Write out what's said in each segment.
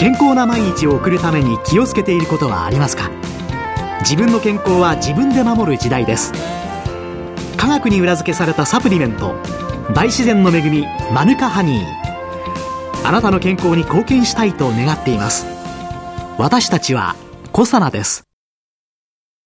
健康な毎日を送るために気をつけていることはありますか？自分の健康は自分で守る時代です。科学に裏付けされたサプリメント大自然の恵みマヌカハニー。あなたの健康に貢献したいと願っています。私たちはコサナです。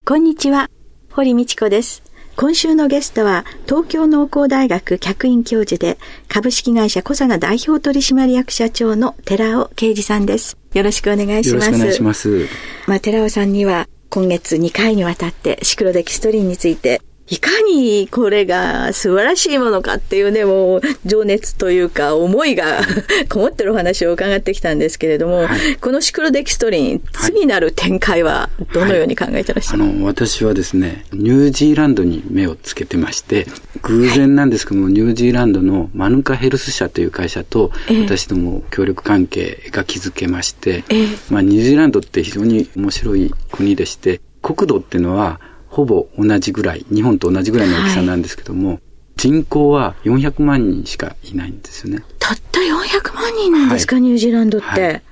こんにちは。堀道子です。今週のゲストは東京農工大学客員教授で株式会社コサナ代表取締役社長の寺尾啓二さんです。よろしくお願いします。よろしくお願いします。まあ、寺尾さんには今月2回にわたってシクロデキストリンについていかにこれが素晴らしいものかっていうね、もう情熱というか思いが こもってるお話を伺ってきたんですけれども、はい、このシクロデキストリン、次なる展開はどのように考えてらっしゃる、はい、あの、私はですね、ニュージーランドに目をつけてまして、偶然なんですけども、ニュージーランドのマヌカヘルス社という会社と、私ども協力関係が築けまして、えー、まあ、ニュージーランドって非常に面白い国でして、国土っていうのはほぼ同じぐらい、日本と同じぐらいの大きさなんですけども、はい、人口は400万人しかいないんですよね。たった400万人なんですか、はい、ニュージーランドって、はい。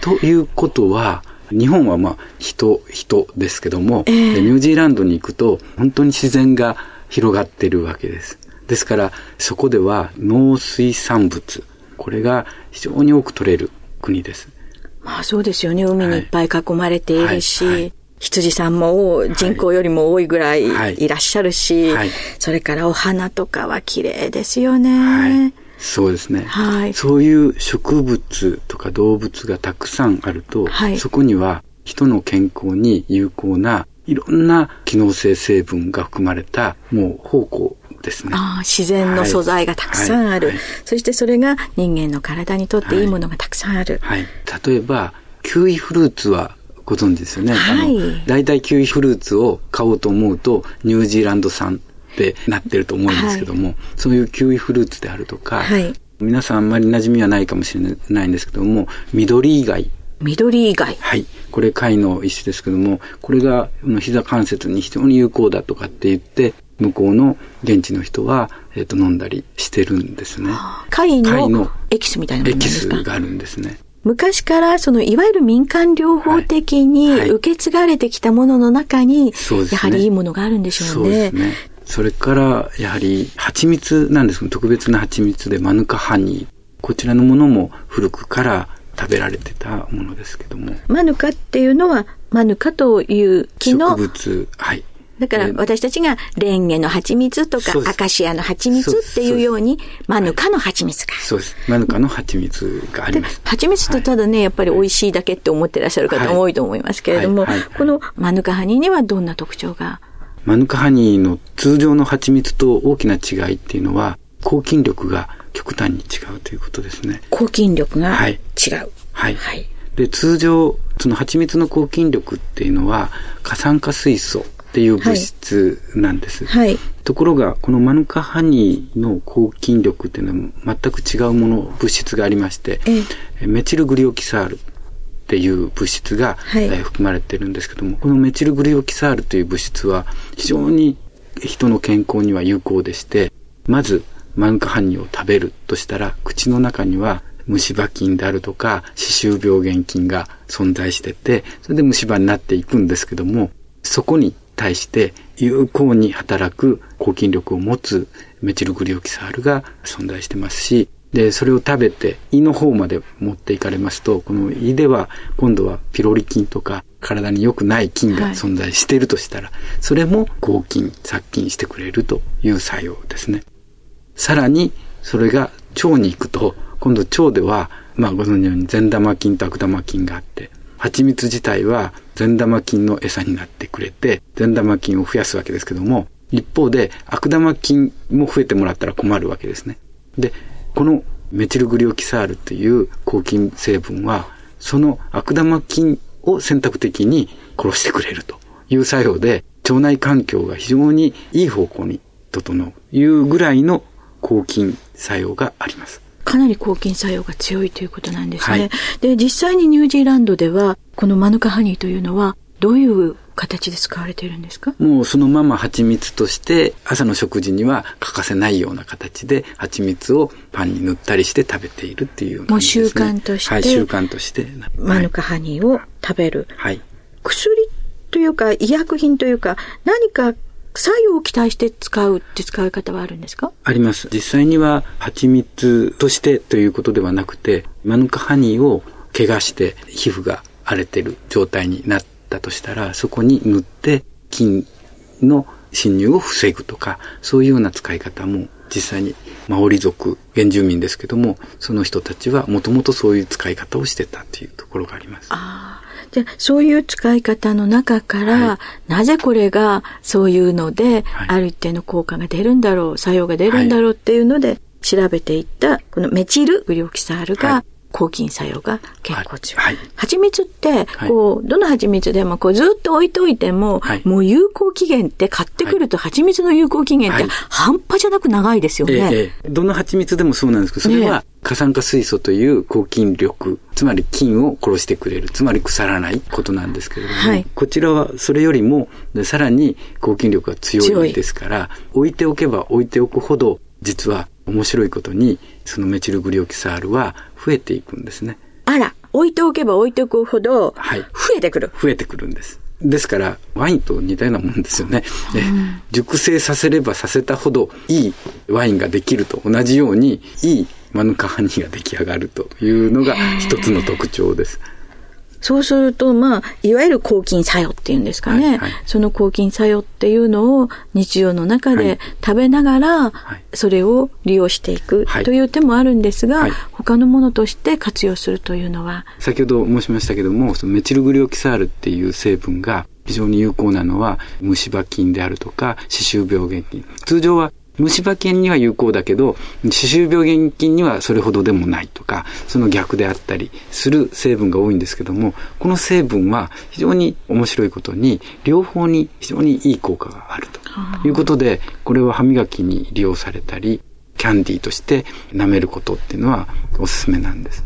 ということは、日本はまあ人、人ですけども、えー、ニュージーランドに行くと本当に自然が広がってるわけです。ですから、そこでは農水産物、これが非常に多く取れる国です。まあそうですよね。海にいっぱい囲まれているし、はいはい羊さんも人口よりも多いぐらいいらっしゃるし、はいはい、それからお花とかは綺麗ですよね。はい、そうですね、はい。そういう植物とか動物がたくさんあると、そこには人の健康に有効ないろんな機能性成分が含まれたもう方向ですね。あ自然の素材がたくさんある、そしてそれが人間の体にとっていいものがたくさんある。はい。例えば、キウイフルーツはご存知ですよね。はい。大体キウイフルーツを買おうと思うと、ニュージーランド産ってなってると思うんですけども、はい、そういうキウイフルーツであるとか、はい、皆さんあんまり馴染みはないかもしれないんですけども、緑以外。緑以外はい。これ貝の一種ですけども、これが膝関節に非常に有効だとかって言って、向こうの現地の人は、えっ、ー、と、飲んだりしてるんですね。貝のエキスみたいなものですか？エキスがあるんですね。昔からそのいわゆる民間療法的に受け継がれてきたものの中に、やはりいいものがあるんでしょうね。ねそれから、やはり、蜂蜜なんですけど、特別な蜂蜜でマヌカハニー。こちらのものも古くから食べられてたものですけども。マヌカっていうのは、マヌカという木の植物、はい。だから私たちがレンゲの蜂蜜とかアカシアの蜂蜜っていうようにマヌカの蜂蜜がそうです。マヌカの蜂蜜があります。蜂蜜とただね、やっぱり美味しいだけって思ってらっしゃる方も多いと思いますけれども、このマヌカハニーにはどんな特徴が？マヌカハニーの通常の蜂蜜と大きな違いっていうのは抗菌力が極端に違うということですね。抗菌力が違う。はい。はい。はい、で、通常、その蜂蜜の抗菌力っていうのは、過酸化水素っていう物質なんです。はい。ところが、このマヌカハニーの抗菌力っていうのは全く違うもの、物質がありまして、えメチルグリオキサールっていう物質が、はい、含まれてるんですけども、このメチルグリオキサールという物質は非常に人の健康には有効でして、まずマヌカハニーを食べるとしたら、口の中には虫歯菌であるとか、歯周病原菌が存在してて、それで虫歯になっていくんですけども、そこに対して有効に働く抗菌力を持つメチルグリオキサールが存在してますし、で、それを食べて胃の方まで持っていかれますと、この胃では今度はピロリ菌とか体に良くない菌が存在しているとしたら、はい、それも抗菌、殺菌してくれるという作用ですね。さらに、それが腸に行くと、今度腸では、まあご存知のように善玉菌と悪玉菌があって、蜂蜜自体は善玉菌の餌になってくれて、善玉菌を増やすわけですけども、一方で悪玉菌も増えてもらったら困るわけですね。で、このメチルグリオキサールという抗菌成分は、その悪玉菌を選択的に殺してくれるという作用で、腸内環境が非常にいい方向に整うというぐらいの抗菌作用があります。かなり抗菌作用が強いということなんですね。はい、で、実際にニュージーランドでは、このマヌカハニーというのは、どういう形で使われているんですか？もうそのまま蜂蜜として朝の食事には欠かせないような形で蜂蜜をパンに塗ったりして食べているっていう、ね、もう習慣として。はい、習慣として。マヌカハニーを食べる。はい。薬というか医薬品というか何か作用を期待して使うって使い方はあるんですか？あります。実際には蜂蜜としてということではなくて、マヌカハニーを怪我して皮膚が荒れてる状態になったとしたら、そこに塗って菌の侵入を防ぐとか、そういうような使い方も実際にマオリ族、原住民ですけども、その人たちはもともとそういう使い方をしてたというところがあります。あじゃそういう使い方の中から、はい、なぜこれがそういうので、はい、ある一定の効果が出るんだろう、作用が出るんだろうっていうので、調べていった、このメチルグリオキサールが、抗菌作用が結構強い。はい、蜂蜜って、こう、どの蜂蜜でも、こう、ずっと置いといても、はい、もう有効期限って買ってくると、蜂蜜の有効期限って半端じゃなく長いですよね。ええ、どの蜂蜜でもそうなんですけど、それは、過酸化水素という抗菌力、つまり菌を殺してくれる、つまり腐らないことなんですけれども、はい、こちらはそれよりも、さらに抗菌力が強いですから、置いておけば置いておくほど、実は面白いことに、そのメチルグリオキサールは増えていくんですね。あら、置いておけば置いておくほど、はい。増えてくる。増えてくるんです。ですから、ワインと似たようなもんですよね。うん、熟成させればさせたほど、いいワインができると同じように、いいマヌカハニーが出来上がるというのが一つの特徴です。そうすると、まあ、いわゆる抗菌作用っていうんですかね、はいはい、その抗菌作用っていうのを日常の中で食べながら、それを利用していくという手もあるんですが、はい、他のものとして活用するというのは？先ほど申しましたけども、そのメチルグリオキサールっていう成分が非常に有効なのは虫歯菌であるとか歯周病原菌。通常は虫歯菌には有効だけど、歯周病原菌にはそれほどでもないとか、その逆であったりする成分が多いんですけども、この成分は非常に面白いことに、両方に非常にいい効果があると。いうことで、これは歯磨きに利用されたり、キャンディーとして舐めることっていうのはおすすめなんです。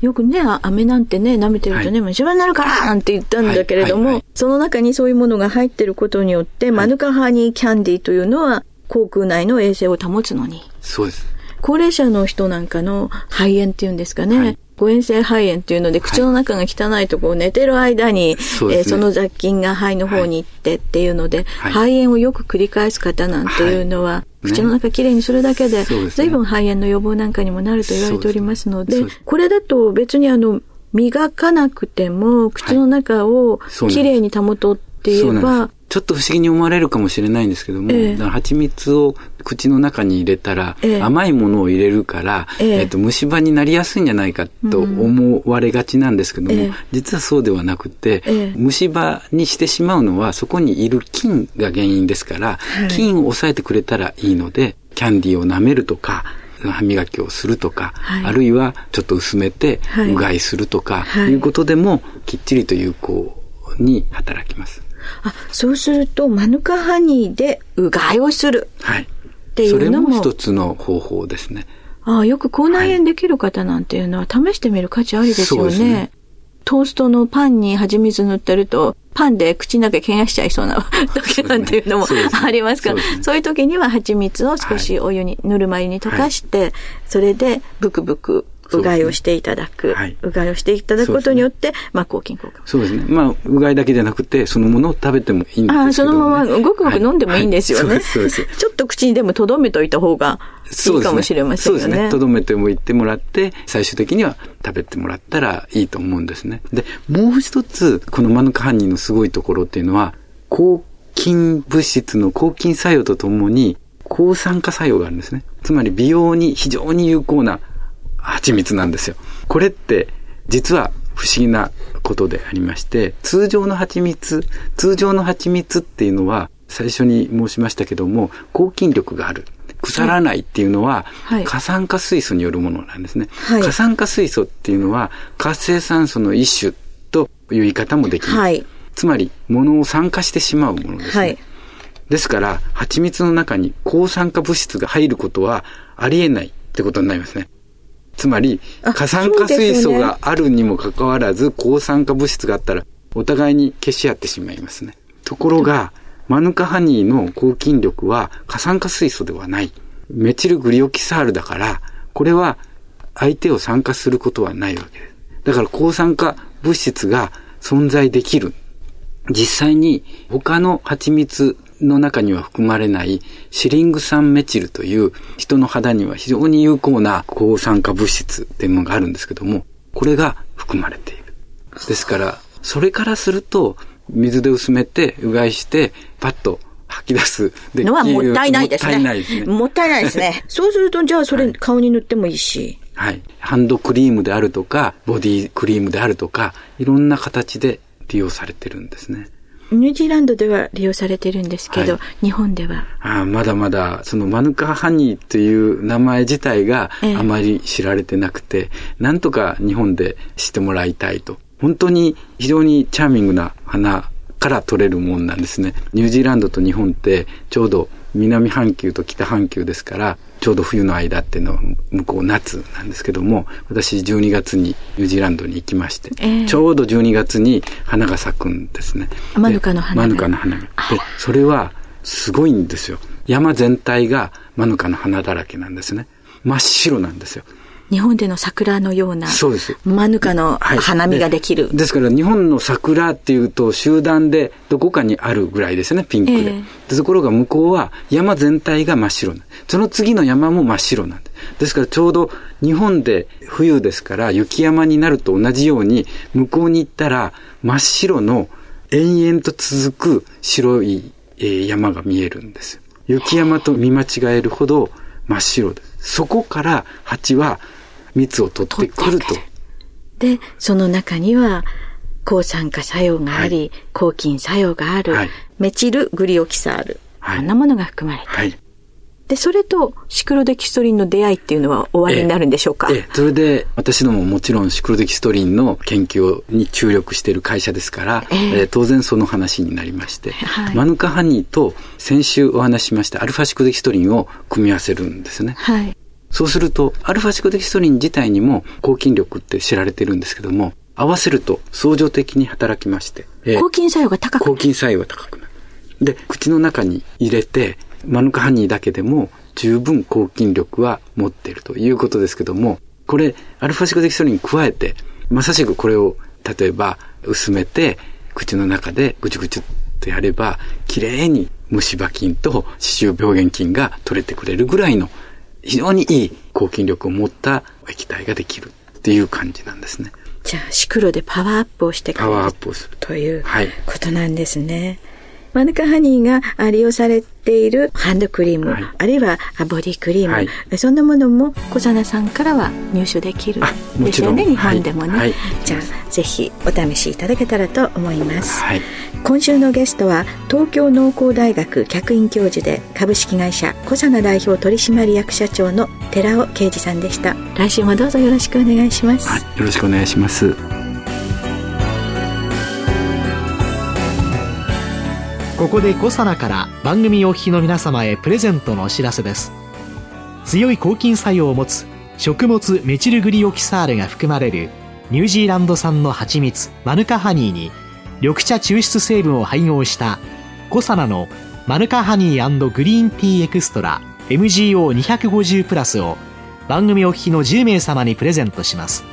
よくね、飴なんてね、舐めてるとね、虫歯になるからなんて言ったんだけれども、はいはいはい、その中にそういうものが入ってることによって、マヌカハニーキャンディーというのは口腔内の衛生を保つのに。そうです。高齢者の人なんかの肺炎っていうんですかね。はい。誤嚥性肺炎っていうので、口の中が汚いとこう寝てる間に、そ、ね、えー、その雑菌が肺の方に行ってっていうので、はい、肺炎をよく繰り返す方なんていうのは、はい、口の中きれいにするだけで、随分肺炎の予防なんかにもなると言われておりますので、でこれだと別にあの、磨かなくても、口の中をきれいに保とうって言えば、ちょっと不思議に思われるかもしれないんですけども、えー、蜂蜜を口の中に入れたら、えー、甘いものを入れるから、えー、えー、と虫歯になりやすいんじゃないかと思われがちなんですけども、うん、実はそうではなくて、虫歯にしてしまうのはそこにいる菌が原因ですから、はい、菌を抑えてくれたらいいので、キャンディーを舐めるとか、歯磨きをするとか、はい、あるいはちょっと薄めてうがいするとか、はい、いうことでもきっちりと有効に働きます。あ、そうすると、マヌカハニーでうがいをする。はい。っていうのも。それも一つの方法ですね。ああ、よく口内炎できる方なんていうのは試してみる価値ありですよね。ねトーストのパンに蜂蜜塗ってると、パンで口の中怪我しちゃいそうな 時なんていうのもありますから、そう、いう時には蜂蜜を少しお湯に、ぬるま湯に溶かして、それでブクブクうがいをしていただく、はい、うがいをしていただくことによって、ね、まあ、抗菌効果。そうですね。まあ、うがいだけじゃなくて、そのものを食べてもいいんですけど、ね、あそのまま、ごくごく飲んでもいいんですよね。はいはい、そうです、そうです。ちょっと口にでも留めといた方がいいかもしれませんよね。そうですね。留めてもいってもらって、最終的には食べてもらったらいいと思うんですね。で、もう一つ、このマヌカハニーのすごいところっていうのは、抗菌物質の抗菌作用とともに、抗酸化作用があるんですね。つまり美容に非常に有効な蜂蜜なんですよ。これって実は不思議なことでありまして、通常の蜂蜜、通常の蜂蜜っていうのは最初に申しましたけども、抗菌力がある。腐らないっていうのは、はい、過酸化水素によるものなんですね。はい、過酸化水素っていうのは活性酸素の一種という言い方もできる。はい、つまり、物を酸化してしまうものですね。はい、ですから、蜂蜜の中に抗酸化物質が入ることはありえないってことになりますね。つまり、過酸化水素があるにもかかわらず、抗酸化物質があったら、お互いに消し合ってしまいますね。ところが、マヌカハニーの抗菌力は過酸化水素ではない。メチルグリオキサールだから、これは相手を酸化することはないわけです。だから抗酸化物質が存在できる。実際に他の蜂蜜の中には含まれないシリング酸メチルという人の肌には非常に有効な抗酸化物質っていうものがあるんですけども、これが含まれている。ですから、それからすると、水で薄めて、うがいして、パッと吐き出す。のはもったいないですね。もったいないですね。もったいないですね。そうすると、じゃあそれ顔に塗ってもいいし。はい。ハンドクリームであるとか、ボディクリームであるとか、いろんな形で利用されてるんですね。ニュージーランドでは利用されてるんですけど、はい、日本ではあまだまだ、そのマヌカハニーという名前自体があまり知られてなくて、ええ、なんとか日本で知ってもらいたいと。本当に非常にチャーミングな花から取れるもんなんですね。ニュージーランドと日本ってちょうど南半球と北半球ですから、ちょうど冬の間っていうのは向こう夏なんですけども、私12月にニュージーランドに行きまして、えー、ちょうど12月に花が咲くんですね。マヌカの花マヌカの花が。で、それはすごいんですよ。山全体がマヌカの花だらけなんですね。真っ白なんですよ。日本での桜のような、そうです。マヌカの花見ができる、はいで。ですから日本の桜っていうと集団でどこかにあるぐらいですね、ピンクで。えー、ところが向こうは山全体が真っ白その次の山も真っ白なんです。ですからちょうど日本で冬ですから雪山になると同じように向こうに行ったら真っ白の延々と続く白い、山が見えるんです雪山と見間違えるほど真っ白です。そこから蜂は蜜を取ってくると。で、その中には、抗酸化作用があり、はい、抗菌作用がある、はい、メチルグリオキサール、はい、こんなものが含まれている。はい。で、それとシクロデキストリンの出会いっていうのは終わりになるんでしょうか？ええそれで私どももちろんシクロデキストリンの研究に注力している会社ですから、ええ当然その話になりまして、はい、マヌカハニーと先週お話ししましたアルファシクロデキストリンを組み合わせるんですね。はい。そうすると、アルファシクデキストリン自体にも抗菌力って知られてるんですけども、合わせると相乗的に働きまして。えー、抗菌作用が高く抗菌作用が高くなる。で、口の中に入れて、マヌカハニーだけでも十分抗菌力は持っているということですけども、これ、アルファシクデキストリンに加えて、まさしくこれを、例えば薄めて、口の中でぐちゅぐちゅっとやれば、綺麗に虫歯菌と歯周病原菌が取れてくれるぐらいの非常にいい抗菌力を持った液体ができるっていう感じなんですね。じゃあ、シクロでパワーアップをしてくれる。パワーアップをする。ということなんですね。はいマヌカハニーが利用されているハンドクリーム、はい、あるいはボディクリーム、はい、そんなものも小佐奈さんからは入手できるですよね日本でもね、はい、じゃあぜひお試しいただけたらと思います、今週のゲストは東京農工大学客員教授で株式会社小佐奈代表取締役社長の寺尾啓二さんでした。来週もどうぞよろしくお願いします、よろしくお願いしますここでコサナから番組お聞きの皆様へプレゼントのお知らせです。強い抗菌作用を持つ食物メチルグリオキサールが含まれるニュージーランド産の蜂蜜マヌカハニーに緑茶抽出成分を配合したコサナのマヌカハニーグリーンティーエクストラ MGO250 プラスを番組お聞きの10名様にプレゼントします。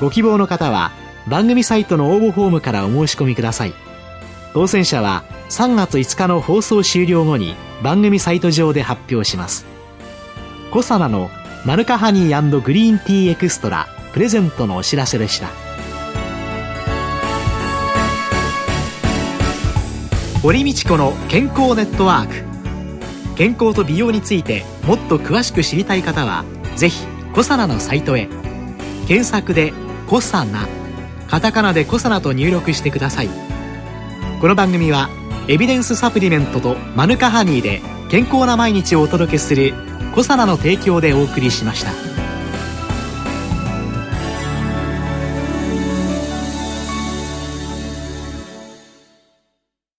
ご希望の方は番組サイトの応募フォームからお申し込みください。当選者は3月5日の放送終了後に番組サイト上で発表します。コサナのマヌカハニーグリーンティーエクストラプレゼントのお知らせでした。堀道子の健康ネットワーク。健康と美容についてもっと詳しく知りたい方はぜひコサナのサイトへ。検索で「コサナ」カタカナで「コサナ」と入力してください。この番組はエビデンスサプリメントとマヌカハニーで健康な毎日をお届けする「コサナの提供」でお送りしました。